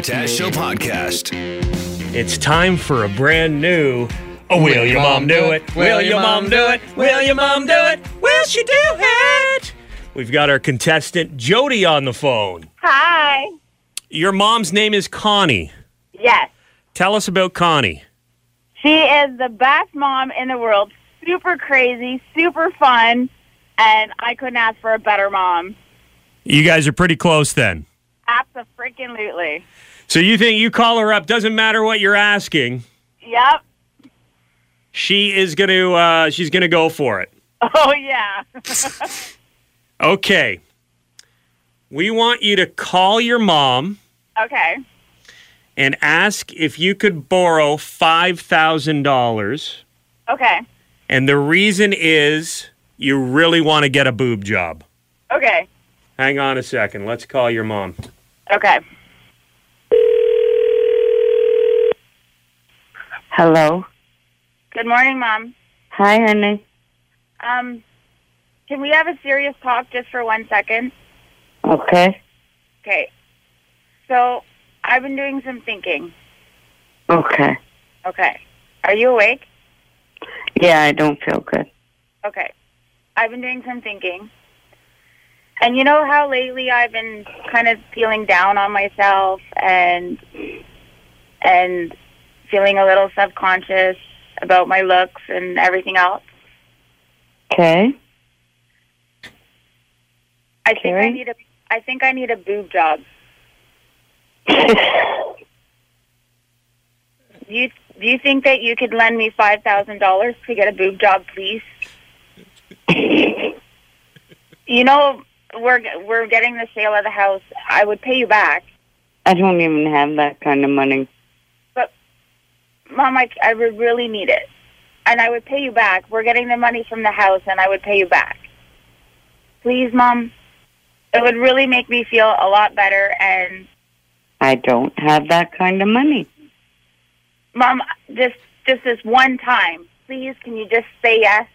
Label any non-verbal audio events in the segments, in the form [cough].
the Taz Show podcast. It's time for a brand new. Oh, will your mom do it? Will your mom do it? Will your mom do it? Will she do it? We've got our contestant Jody on the phone. Hi. Your mom's name is Connie. Yes. Tell us about Connie. She is the best mom in the world. Super crazy, super fun, and I couldn't ask for a better mom. You guys are pretty close then. Absolutely. So you think you call her up, doesn't matter what you're asking, Yep. she is going to uh she's going to go for it. Oh yeah. [laughs] Okay. We want you to call your mom okay. and ask if you could borrow $5,000. Okay. And the reason is you really want to get a boob job. Okay. Hang on a second. Let's call your mom. Okay. Hello. Good morning, mom. Hi, honey. Um, can we have a serious talk just for one second? Okay. Okay. So, I've been doing some thinking. Okay. Okay. Are you awake? Yeah, I don't feel good. Okay. I've been doing some thinking. And you know how lately I've been kind of feeling down on myself and and feeling a little subconscious about my looks and everything else. Okay. I think I need a I think I need a boob job. [laughs] Do you do you think that you could lend me five thousand dollars to get a boob job, please? [laughs] you know, we're we're getting the sale of the house. I would pay you back, I don't even have that kind of money. Mom. I I would really need it, and I would pay you back. We're getting the money from the house, and I would pay you back. Please, Mom. It would really make me feel a lot better. And I don't have that kind of money. Mom, just just this one time, please. Can you just say yes?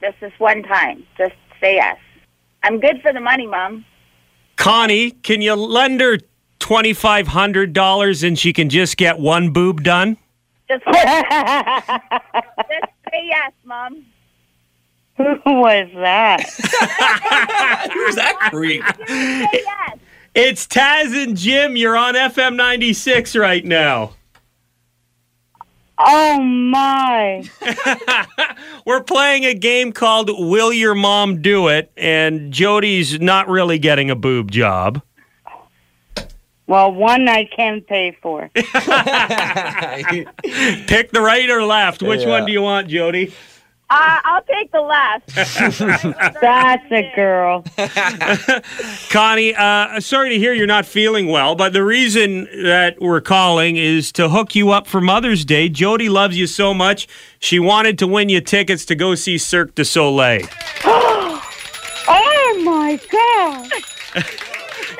Just this one time. Just say yes. I'm good for the money, Mom. Connie, can you lend her $2,500 and she can just get one boob done? Just, [laughs] just say yes, Mom. Who was that? [laughs] Who's that creep? Say yes. It's Taz and Jim. You're on FM 96 right now. Oh my. [laughs] We're playing a game called Will Your Mom Do It? And Jody's not really getting a boob job. Well, one I can pay for. [laughs] Pick the right or left. Which Yeah. one do you want, Jody? Uh, I'll take the last. [laughs] That's a girl. [laughs] Connie, uh, sorry to hear you're not feeling well, but the reason that we're calling is to hook you up for Mother's Day. Jody loves you so much, she wanted to win you tickets to go see Cirque du Soleil. [gasps] Oh my god.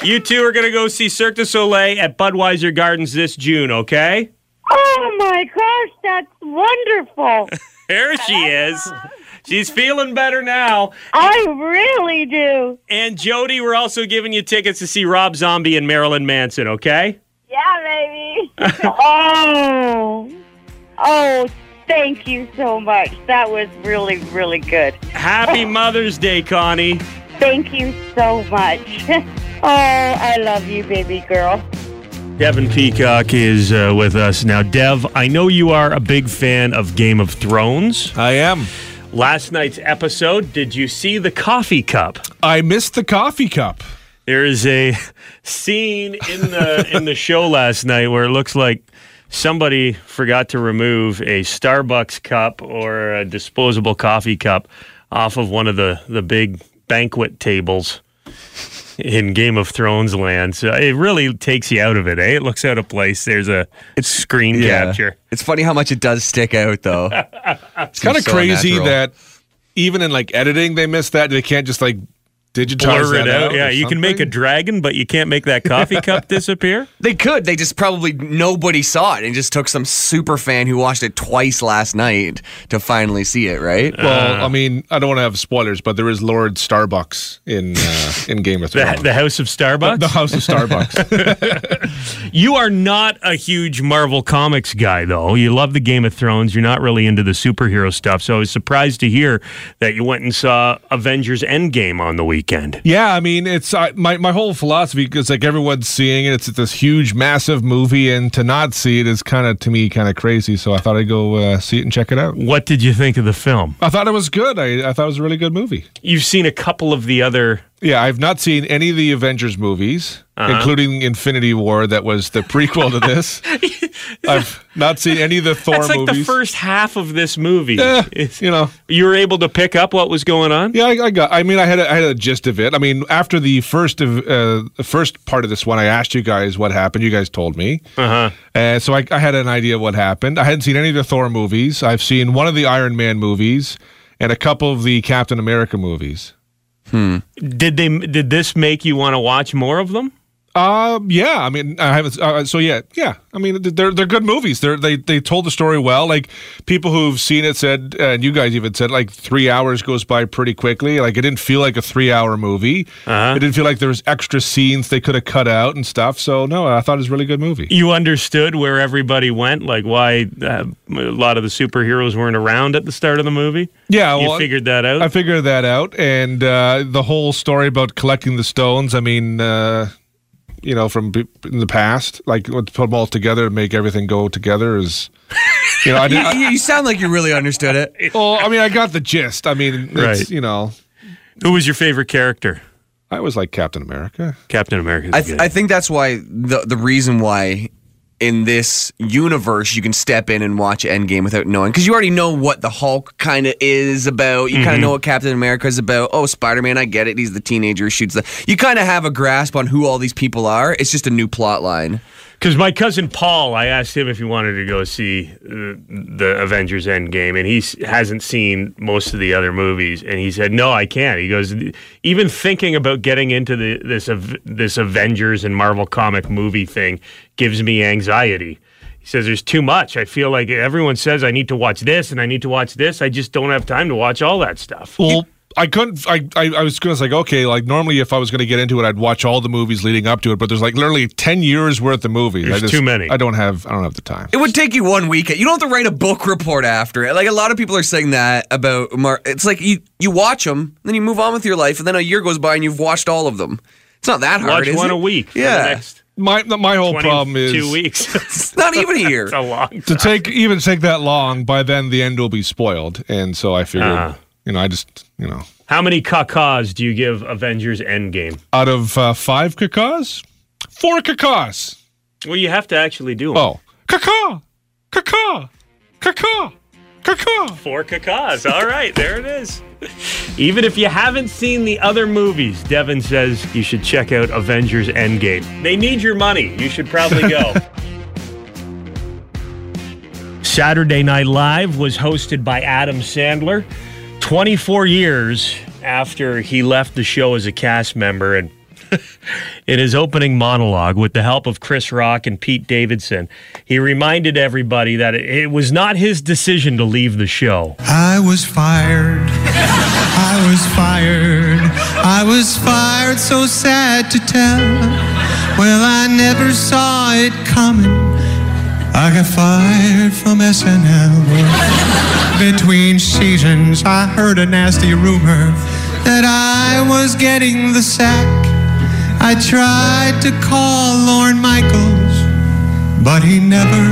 You two are going to go see Cirque du Soleil at Budweiser Gardens this June, okay? Oh my gosh, that's wonderful. [laughs] There she is. She's feeling better now. I really do. And Jody, we're also giving you tickets to see Rob Zombie and Marilyn Manson, okay? yeah, baby. [laughs] Oh. Oh, thank you so much. That was really, really good. Happy [laughs] Mother's Day, Connie. Thank you so much. Oh, I love you, baby girl. Devin Peacock is uh, with us now. Dev, I know you are a big fan of Game of Thrones. I am. Last night's episode, did you see the coffee cup? I missed the coffee cup. There is a [laughs] scene in the in the show last night where it looks like somebody forgot to remove a Starbucks cup or a disposable coffee cup off of one of the the big banquet tables [laughs] in Game of Thrones land. So it really takes you out of it, eh? It looks out of place. There's a it's, screen capture. It's funny how much it does stick out, though. [laughs] It's kind of crazy that even in like editing, they miss that. They can't just like Digitize blur it that out. out. Yeah, or you can make a dragon, but you can't make that coffee [laughs] cup disappear. They could. They just probably nobody saw it and just took some super fan who watched it twice last night to finally see it, right? Well, I mean, I don't want to have spoilers, but there is Lord Starbucks in uh, in Game of [laughs] Thrones. the House of Starbucks. The House of Starbucks. [laughs] You are not a huge Marvel Comics guy, though. You love the Game of Thrones. You're not really into the superhero stuff. So I was surprised to hear that you went and saw Avengers Endgame on the weekend. Yeah, I mean, it's I, my my whole philosophy because like everyone's seeing it. It's this huge, massive movie, and to not see it is kind of to me kind of crazy. So I thought I'd go uh, see it and check it out. What did you think of the film? I thought it was good. I, I thought it was a really good movie. You've seen a couple of the other. Yeah, I've not seen any of the Avengers movies, Uh-huh. including Infinity War, that was the prequel to this. [laughs] I've not seen any of the Thor That's like movies. the first half of this movie. Yeah, you know, you were able to pick up what was going on. yeah, I, I got. I mean, I had a, I had a gist of it. I mean, after the first of uh, the first part of this one, I asked you guys what happened. You guys told me, Uh huh. uh, so I, I had an idea what happened. I hadn't seen any of the Thor movies. I've seen one of the Iron Man movies and a couple of the Captain America movies. Hmm. Did they? Did this make you want to watch more of them? Um, yeah, I mean, I haven't. Uh, so yeah, yeah. I mean, they're they're good movies. They're they they told the story well. Like people who've seen it said, uh, and you guys even said, like three hours goes by pretty quickly. Like it didn't feel like a three hour movie. Uh-huh. It didn't feel like there was extra scenes they could have cut out and stuff. So no, I thought it was a really good movie. You understood where everybody went, like why uh, a lot of the superheroes weren't around at the start of the movie. Yeah, You figured that out. I figured that out, and uh, the whole story about collecting the stones. I mean, uh, you know, from in the past, like to put them all together and make everything go together is, [laughs] you know, I didn't. you, you sound like you really understood it. [laughs] Well, I mean, I got the gist. I mean, it's, Right. you know, Who was your favorite character? I was like Captain America. Captain America. I, th- I think that's why the the reason why in this universe you can step in and watch Endgame without knowing because you already know what the Hulk kind of is about. You kind of mm-hmm. know what Captain America is about. Oh, Spider Man, I get it. He's the teenager who shoots the. You kind of have a grasp on who all these people are. It's just a new plot line. Because my cousin Paul, I asked him if he wanted to go see uh, the Avengers Endgame, and he hasn't seen most of the other movies, and he said, "No, I can't." He goes, "Even thinking about getting into the, this this Avengers and Marvel comic movie thing gives me anxiety." He says, "There's too much. I feel like everyone says I need to watch this and I need to watch this. I just don't have time to watch all that stuff." Well, I couldn't. I, I, I was going to like, okay, like normally if I was going to get into it, I'd watch all the movies leading up to it. But there's like literally ten years worth of movies. There's I just, too many. I don't have. I don't have the time. It would take you one weekend. You don't have to write a book report after it. Like a lot of people are saying that about Mar. It's like you you watch them, then you move on with your life, and then a year goes by and you've watched all of them. It's not that hard. watch is one it? a week. For Yeah. the next My my whole problem is two weeks. [laughs] [laughs] It's not even a year. it's a long time. to take even take that long. By then, the end will be spoiled, and so I figured, Uh-huh. You know, I just you know, How many cacaws do you give Avengers Endgame? out of uh, five cacas, four cacas. Well, you have to actually do 'em. Oh, caca, caca, caca, caca. Four cacaws. All right, there it is. [laughs] Even if you haven't seen the other movies, Devin says you should check out Avengers Endgame. They need your money. You should probably go. [laughs] Saturday Night Live was hosted by Adam Sandler 24 years after he left the show as a cast member and [laughs] in his opening monologue, with the help of Chris Rock and Pete Davidson, he reminded everybody that it, was not his decision to leave the show. I was fired. I was fired. I was fired, so sad to tell. Well, I never saw it coming. I got fired from SNL. Between seasons, I heard a nasty rumor that I was getting the sack. I tried to call Lorne Michaels, but he never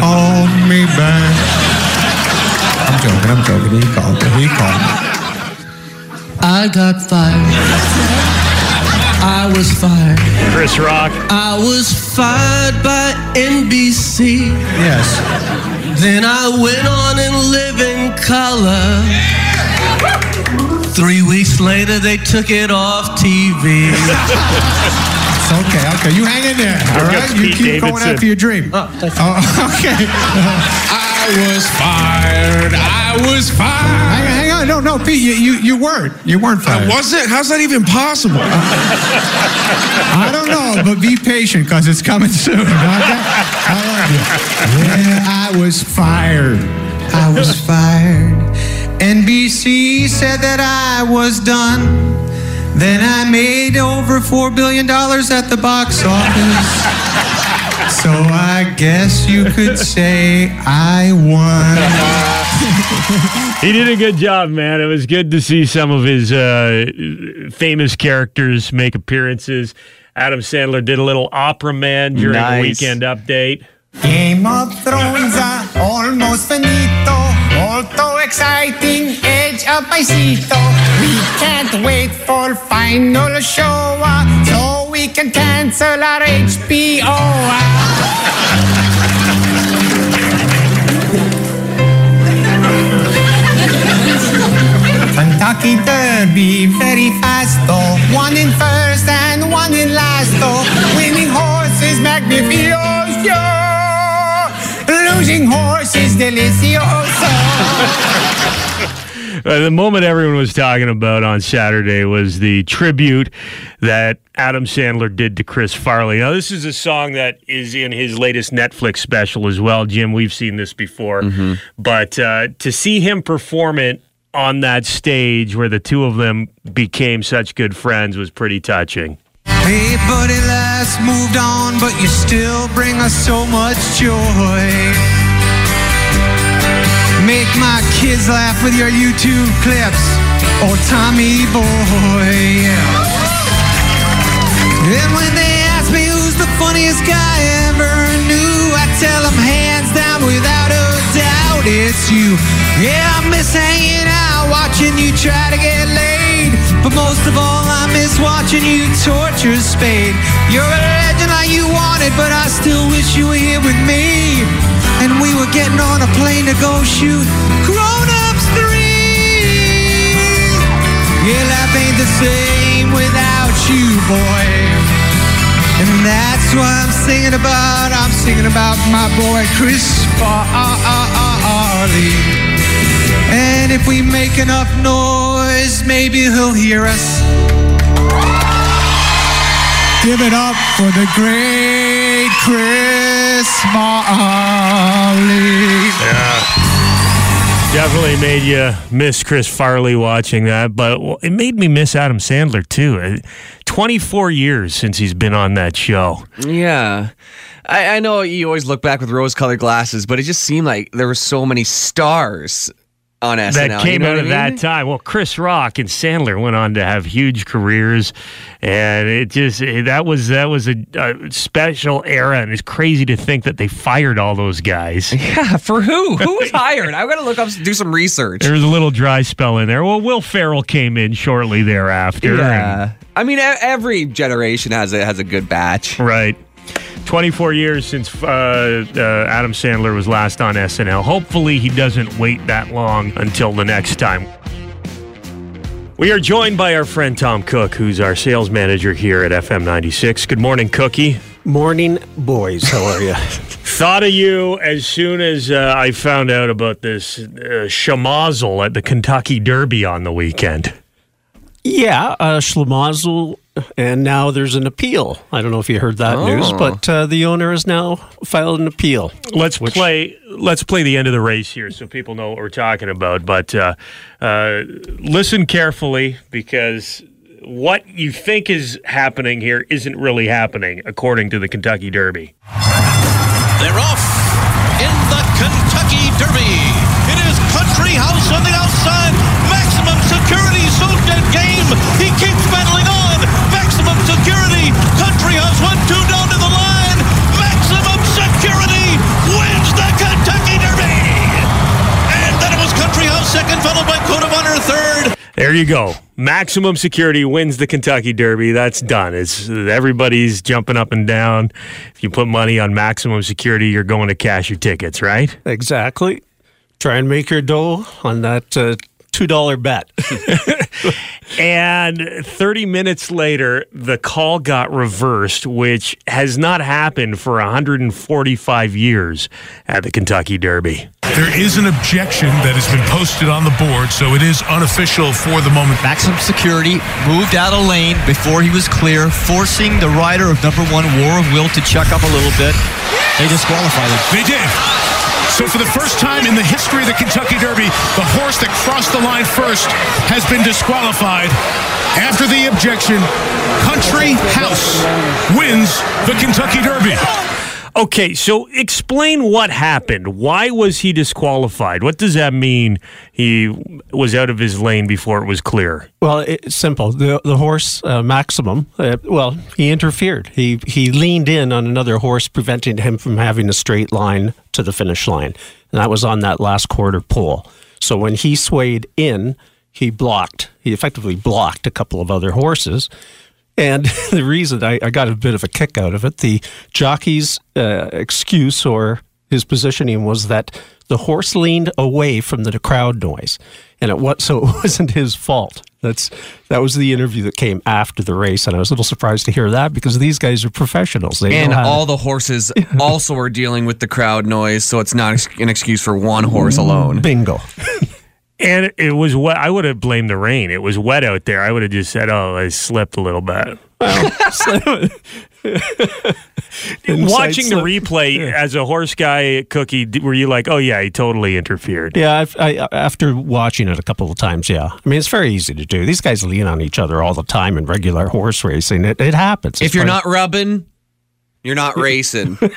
called me back. I'm joking, I'm joking. He called me. He called me. I got fired. I was fired. Chris Rock, I was fired by NBC. Yes. Then I went on and live in color. Three weeks later, they took it off TV. It's okay, okay. You hang in there. all right? You Pete keep going Davidson. after your dream. Oh, oh [laughs] okay. I was fired. I was fired. Hang, hang on. No, no, no, Pete, you, you, you weren't. You weren't I fired. wasn't? How's that even possible? [laughs] I don't know, but be patient because it's coming soon. I love you. Yeah, I was fired. I was fired. NBC said that I was done. Then I made over $4 billion at the box office. So I guess you could say I won. [laughs] He did a good job, man. It was good to see some of his uh, famous characters make appearances. Adam Sandler did a little opera man during the weekend update. Game of Thrones are almost finito. Molto exciting, edge of my seat. We can't wait for final show, ah, so we can cancel our HBO. Kentucky Derby, very fast, oh. One in first and one in last, oh. Winning horses, magnificioso. Losing horses, delicioso. [laughs] Uh, the moment everyone was talking about on Saturday was the tribute that Adam Sandler did to Chris Farley. Now, this is a song that is in his latest Netflix special as well. Jim, we've seen this before. But uh, to see him perform it on that stage where the two of them became such good friends was pretty touching. Hey, buddy, last moved on, but you still bring us so much joy. Make my kids laugh with your YouTube clips. Oh, Tommy boy. And when they ask me who's the funniest guy I ever knew, I tell them hands down without a doubt it's you. Yeah, I miss hanging out, watching you try to get laid. But most of all, I miss watching you torture Spade. You're a legend like you wanted, but I still wish you were here with me. And we were getting on a plane to go shoot Grown Ups 3. Yeah, life ain't the same without you, boy. And that's what I'm singing about. I'm singing about my boy Chris Farley. And if we make enough noise, maybe he'll hear us. Give it up for the great Chris Farley. Yeah. Definitely made you miss Chris Farley watching that, but it made me miss Adam Sandler too. Uh, 24 years since he's been on that show. Yeah. I, I know you always look back with rose colored glasses, but it just seemed like there were so many stars on SNL. that you came know out of I mean? that time. Well, Chris Rock and Sandler went on to have huge careers, and it just that was that was a, a special era, and it's crazy to think that they fired all those guys. [laughs] Yeah, for who? Who was [laughs] hired? I gotta look up, do some research. There was a little dry spell in there. Well, Will Ferrell came in shortly thereafter. and- Yeah, I mean, every generation has a has a good batch. Right. 24 years since uh, uh, Adam Sandler was last on SNL. Hopefully, he doesn't wait that long until the next time. We are joined by our friend Tom Cook, who's our sales manager here at FM 96. Good morning, Cookie. Morning, boys. How are you? [laughs] Thought of you as soon as uh, I found out about this uh, shamazel at the Kentucky Derby on the weekend. yeah, uh, Schlemazel, and now there's an appeal. I don't know if you heard that news, Oh. but uh, the owner has now filed an appeal. Let's play. Let's play the end of the race here, so people know what we're talking about. But uh, uh, listen carefully, because what you think is happening here isn't really happening, according to the Kentucky Derby. They're off in the Kentucky Derby. There you go. Maximum security wins the Kentucky Derby. That's done. It's everybody's jumping up and down. If you put money on maximum security, you're going to cash your tickets, right? Exactly. Try and make your dough on that uh, two dollar bet. [laughs] And 30 minutes later, the call got reversed, which has not happened for 145 years at the Kentucky Derby. There is an objection that has been posted on the board, so it is unofficial for the moment. Maximum security moved out of lane before he was clear, forcing the rider of number one, War of Will, to check up a little bit. They disqualified him. They did. So for the first time in the history of the Kentucky Derby, the horse that crossed the line first has been disqualified. After the objection, Country House wins the Kentucky Derby. Okay, so explain what happened. Why was he disqualified? What does that mean? He was out of his lane before it was clear. Well, it's simple. The the horse uh, Maximum. Uh, well, he interfered. He he leaned in on another horse, preventing him from having a straight line to the finish line, and that was on that last quarter pole. So when he swayed in, he blocked. He effectively blocked a couple of other horses. And [laughs] the reason I, I got a bit of a kick out of it, the jockey's uh, excuse or his positioning was that the horse leaned away from the crowd noise, and it was [laughs] so it wasn't his fault. That's that was the interview that came after the race, and I was a little surprised to hear that because these guys are professionals. They And how to- all the horses [laughs] also are dealing with the crowd noise, so it's not an excuse for one horse alone. bingo. And it was wet. I would have blamed the rain. It was wet out there. I would have just said, "Oh, I slipped a little bit." [laughs] [laughs] Watching the slip. replay as a horse guy, Cookie, were you like, "Oh yeah, he totally interfered"? Yeah, I've, I, after watching it a couple of times, yeah. I mean, it's very easy to do. These guys lean on each other all the time in regular horse racing. It, it happens. If It's you're part- not rubbing, you're not [laughs] racing. [laughs]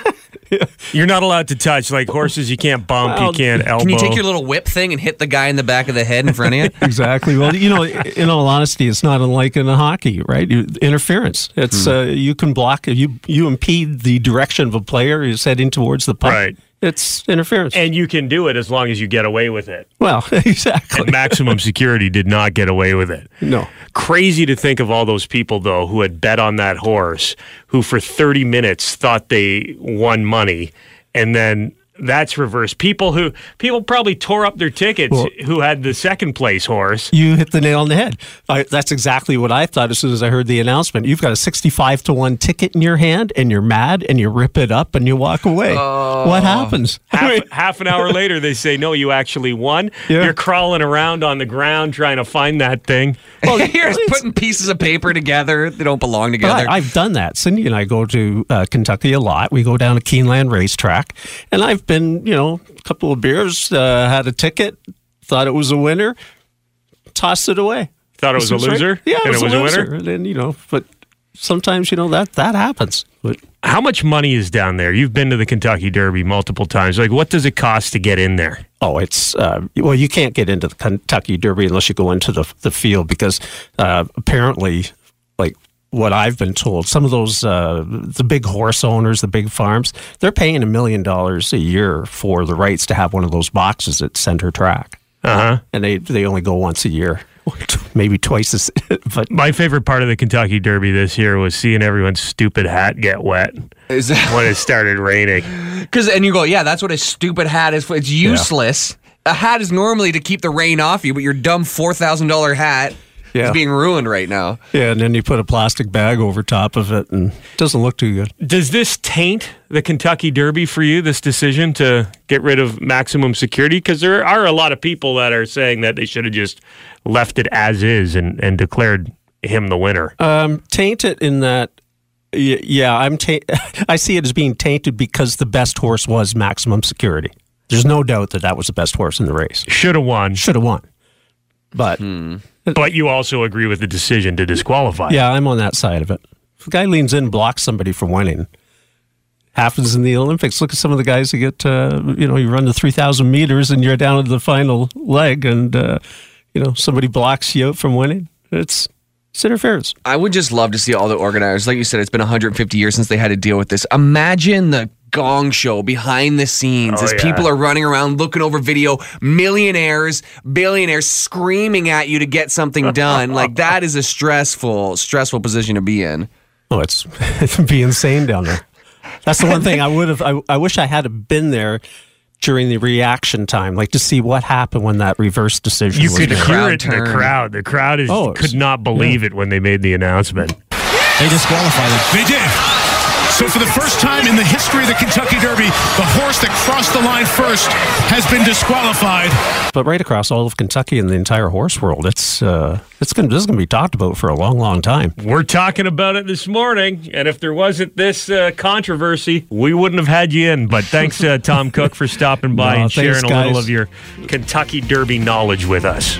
You're not allowed to touch like horses. You can't bump. Well, you can't elbow. Can you take your little whip thing and hit the guy in the back of the head in front of you? [laughs] exactly. Well, you know, in all honesty, it's not unlike in a hockey, right? You, interference. It's Hmm. uh, you can block you you impede the direction of a player who's heading towards the puck. Right. It's interference. and you can do it as long as you get away with it. well, [laughs] exactly. And maximum security did not get away with it. No. Crazy to think of all those people though who had bet on that horse, who for 30 minutes thought they won money, and then that's reversed. People who people probably tore up their tickets Well- who had the second place horse. You hit the nail on the head. I, that's exactly what I thought as soon as I heard the announcement. You've got a 65 to 1 ticket in your hand and you're mad and you rip it up and you walk away. what happens? Half, half an hour later, they say, "No, you actually won." Yeah. You're crawling around on the ground trying to find that thing. Well, [laughs] you're just putting pieces of paper together. that don't belong But together. I, I've done that. Cindy and I go to uh, Kentucky a lot. We go down to Keeneland Racetrack, and I've been, you know, a couple of beers, uh, had a ticket, thought it was a winner, tossed it away. Thought it was a This right. loser, Yeah, and it was, a, winner. And then, you know, but sometimes, you know, that that happens. But How much money is down there? You've been to the Kentucky Derby multiple times. Like, what does it cost to get in there? Oh, it's uh, well, you can't get into the Kentucky Derby unless you go into the the field because uh, apparently, like what I've been told, some of those uh, the big horse owners, the big farms, they're paying a million dollars a year for the rights to have one of those boxes at center track, Uh huh. and they they only go once a year, [laughs] maybe twice as. [laughs] But My favorite part of the Kentucky Derby this year was seeing everyone's stupid hat get wet Is that when it started raining. [laughs] because? And you go, yeah, that's what a stupid hat is. for. It's useless. A hat is normally to keep the rain off you, but your dumb four thousand dollar hat Yeah. is being ruined right now. yeah, and then you put a plastic bag over top of it, and it doesn't look too good. Does this taint the Kentucky Derby for you? This decision to get rid of maximum security? Because there are a lot of people that are saying that they should have just left it as is and, and declared him the winner. Um, taint it in that, yeah, I'm. Ta- [laughs] I see it as being tainted because the best horse was maximum security. There's no doubt that that was the best horse in the race. Should have won, Should have won, but but you also agree with the decision to disqualify. yeah, I'm on that side of it. A guy leans in, blocks somebody from winning. Happens in the Olympics. Look at some of the guys who get, uh, you know, you run the 3,000 meters and you're down to the final leg and, uh, you know, somebody blocks you out from winning. It's, it's interference. I would just love to see all the organizers. Like you said, it's been 150 years since they had to deal with this. Imagine the gong show behind the scenes Oh, as yeah. people are running around looking over video, millionaires, billionaires screaming at you to get something done. [laughs] like that is a stressful, stressful position to be in. Oh, it's [laughs] it'd be insane down there. That's the one thing I would have. I, I wish I had been there during the reaction time, like to see what happened when that reverse decision You was could made. hear it in the crowd. The crowd is, Oh, could not believe it when they made the announcement. They disqualified him. They did. So for the first time in the history of the Kentucky Derby, the horse that crossed the line first has been disqualified. But right across all of Kentucky and the entire horse world, it's uh, it's going this is going to be talked about for a long, long time. We're talking about it this morning, and if there wasn't this uh, controversy, we wouldn't have had you in. But thanks, uh, Tom Cook, for stopping by [laughs] No, and thanks, sharing a little of your Kentucky Derby knowledge with us.